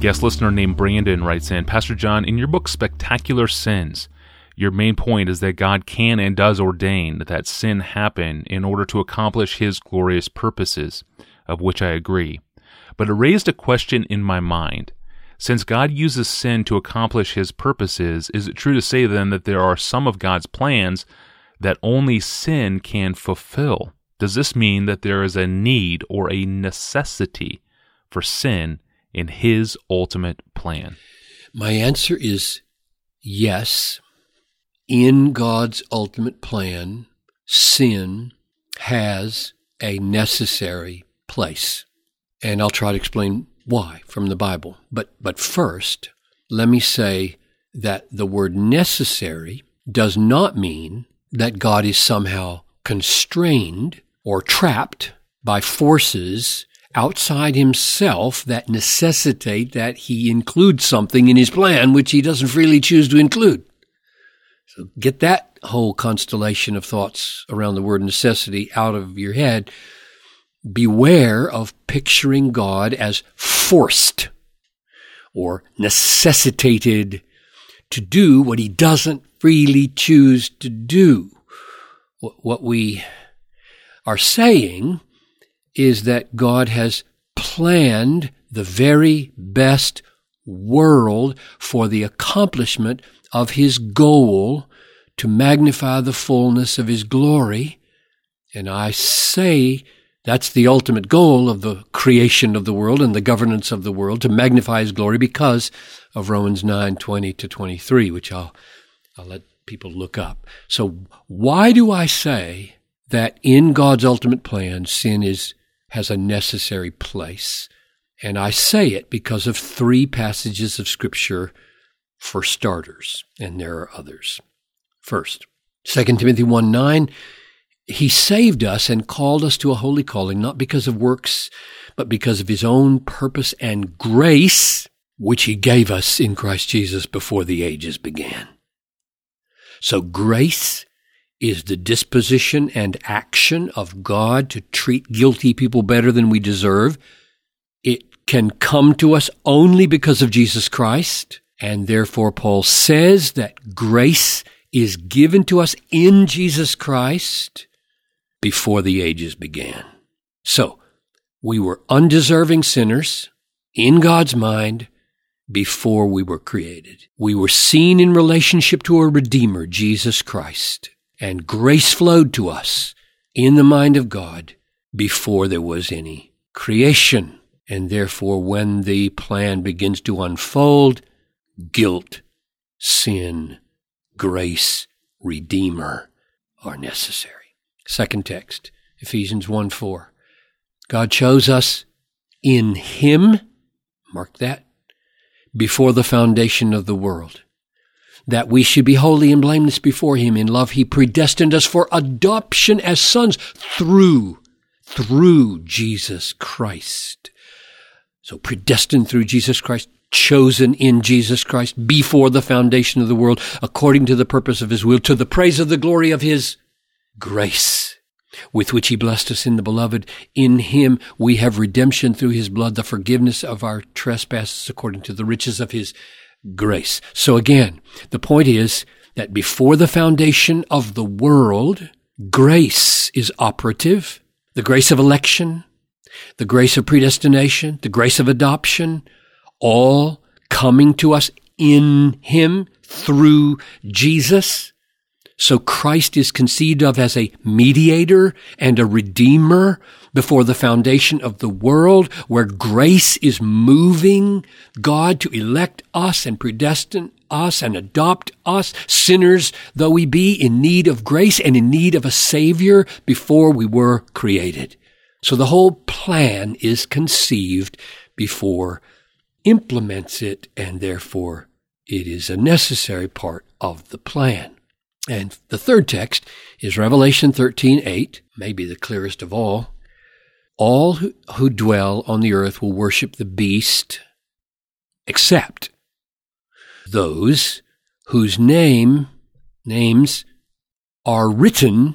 guest listener named Brandon writes in Pastor John, in your book Spectacular Sins, your main point is that God can and does ordain that sin happen in order to accomplish his glorious purposes, of which I agree. But it raised a question in my mind. Since God uses sin to accomplish his purposes, is it true to say then that there are some of God's plans that only sin can fulfill? Does this mean that there is a need or a necessity for sin in his ultimate plan? My answer is yes. In God's ultimate plan, sin has a necessary place. And I'll try to explain why from the Bible. But, but first, let me say that the word necessary does not mean that God is somehow constrained or trapped by forces outside himself that necessitate that he include something in his plan which he doesn't freely choose to include. So get that whole constellation of thoughts around the word necessity out of your head. Beware of picturing God as forced or necessitated to do what he doesn't freely choose to do. What we are saying is that God has planned the very best world for the accomplishment of his goal to magnify the fullness of his glory. And I say that's the ultimate goal of the creation of the world and the governance of the world to magnify his glory because of Romans 9, 20 to 23, which I'll, I'll let people look up. So why do I say that in God's ultimate plan, sin is has a necessary place. And I say it because of three passages of Scripture for starters, and there are others. First, 2 Timothy 1 9, He saved us and called us to a holy calling, not because of works, but because of His own purpose and grace, which He gave us in Christ Jesus before the ages began. So grace is the disposition and action of God to treat guilty people better than we deserve. It can come to us only because of Jesus Christ. And therefore, Paul says that grace is given to us in Jesus Christ before the ages began. So, we were undeserving sinners in God's mind before we were created. We were seen in relationship to a Redeemer, Jesus Christ and grace flowed to us in the mind of God before there was any creation. And therefore, when the plan begins to unfold, guilt, sin, grace, redeemer are necessary. Second text, Ephesians 1 4. God chose us in Him, mark that, before the foundation of the world that we should be holy and blameless before him in love. He predestined us for adoption as sons through, through Jesus Christ. So predestined through Jesus Christ, chosen in Jesus Christ before the foundation of the world, according to the purpose of his will, to the praise of the glory of his grace with which he blessed us in the beloved. In him we have redemption through his blood, the forgiveness of our trespasses according to the riches of his grace. So again, the point is that before the foundation of the world, grace is operative. The grace of election, the grace of predestination, the grace of adoption, all coming to us in Him through Jesus. So Christ is conceived of as a mediator and a redeemer before the foundation of the world, where grace is moving God to elect us and predestine us and adopt us, sinners though we be, in need of grace and in need of a Savior before we were created. So the whole plan is conceived before implements it, and therefore it is a necessary part of the plan. And the third text is Revelation 13:8, maybe the clearest of all. All who, who dwell on the earth will worship the beast, except those whose name names are written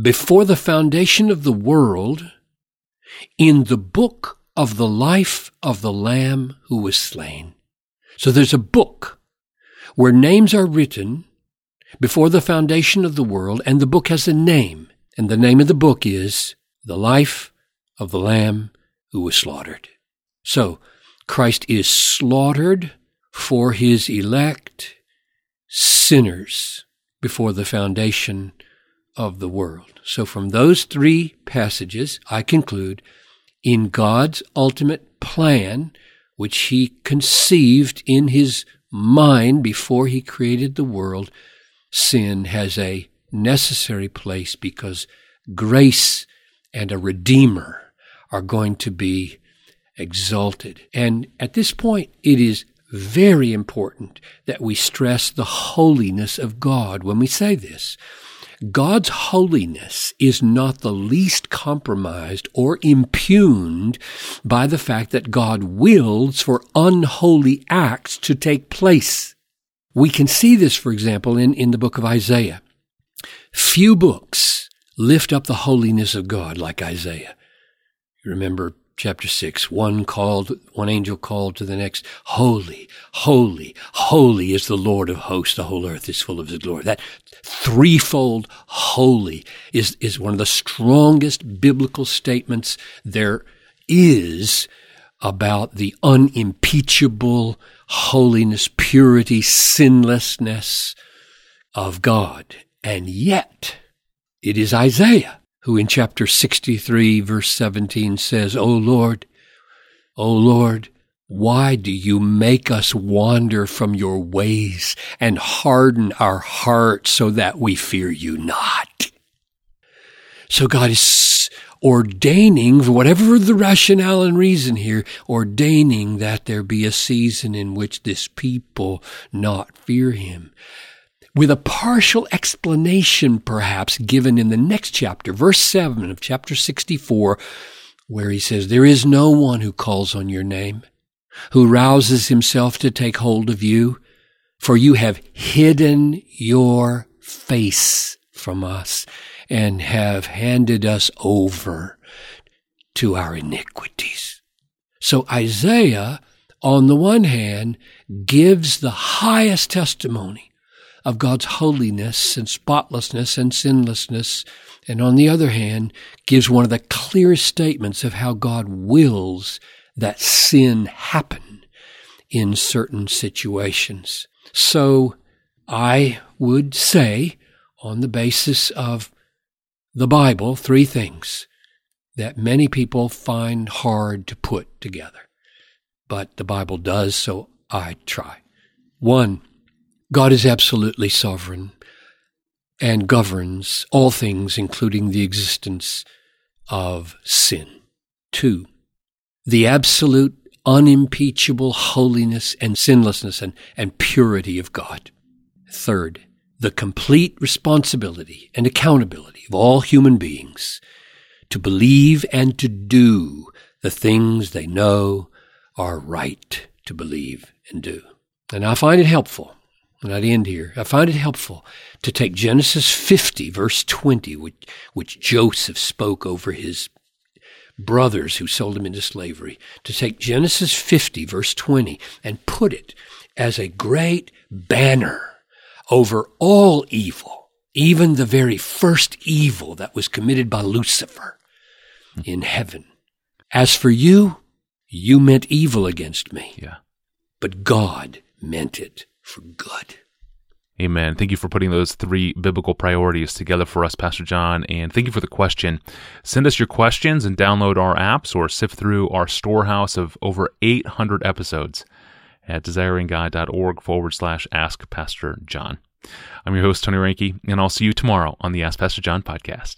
before the foundation of the world in the book of the life of the Lamb who was slain. So there's a book where names are written before the foundation of the world, and the book has a name. And the name of the book is The Life of the Lamb Who Was Slaughtered. So, Christ is slaughtered for his elect sinners before the foundation of the world. So, from those three passages, I conclude in God's ultimate plan, which he conceived in his mind before he created the world, sin has a necessary place because grace and a redeemer are going to be exalted. And at this point, it is very important that we stress the holiness of God when we say this. God's holiness is not the least compromised or impugned by the fact that God wills for unholy acts to take place. We can see this, for example, in, in the book of Isaiah. Few books lift up the holiness of God like Isaiah. You remember chapter 6 one called one angel called to the next holy holy holy is the lord of hosts the whole earth is full of his glory that threefold holy is is one of the strongest biblical statements there is about the unimpeachable holiness purity sinlessness of god and yet it is isaiah who in chapter 63, verse 17 says, O Lord, O Lord, why do you make us wander from your ways and harden our hearts so that we fear you not? So God is ordaining, whatever the rationale and reason here, ordaining that there be a season in which this people not fear him. With a partial explanation perhaps given in the next chapter, verse 7 of chapter 64, where he says, There is no one who calls on your name, who rouses himself to take hold of you, for you have hidden your face from us and have handed us over to our iniquities. So Isaiah, on the one hand, gives the highest testimony of God's holiness and spotlessness and sinlessness, and on the other hand, gives one of the clearest statements of how God wills that sin happen in certain situations. So I would say, on the basis of the Bible, three things that many people find hard to put together. But the Bible does, so I try. One, God is absolutely sovereign and governs all things, including the existence of sin. Two, the absolute unimpeachable holiness and sinlessness and, and purity of God. Third, the complete responsibility and accountability of all human beings to believe and to do the things they know are right to believe and do. And I find it helpful and I'd end here. I find it helpful to take Genesis 50, verse 20, which, which Joseph spoke over his brothers who sold him into slavery, to take Genesis 50, verse 20, and put it as a great banner over all evil, even the very first evil that was committed by Lucifer in heaven. As for you, you meant evil against me. Yeah. But God meant it for good. Amen. Thank you for putting those three biblical priorities together for us, Pastor John. And thank you for the question. Send us your questions and download our apps or sift through our storehouse of over 800 episodes at desiringgod.org forward slash ask Pastor John. I'm your host, Tony Reinke, and I'll see you tomorrow on the Ask Pastor John podcast.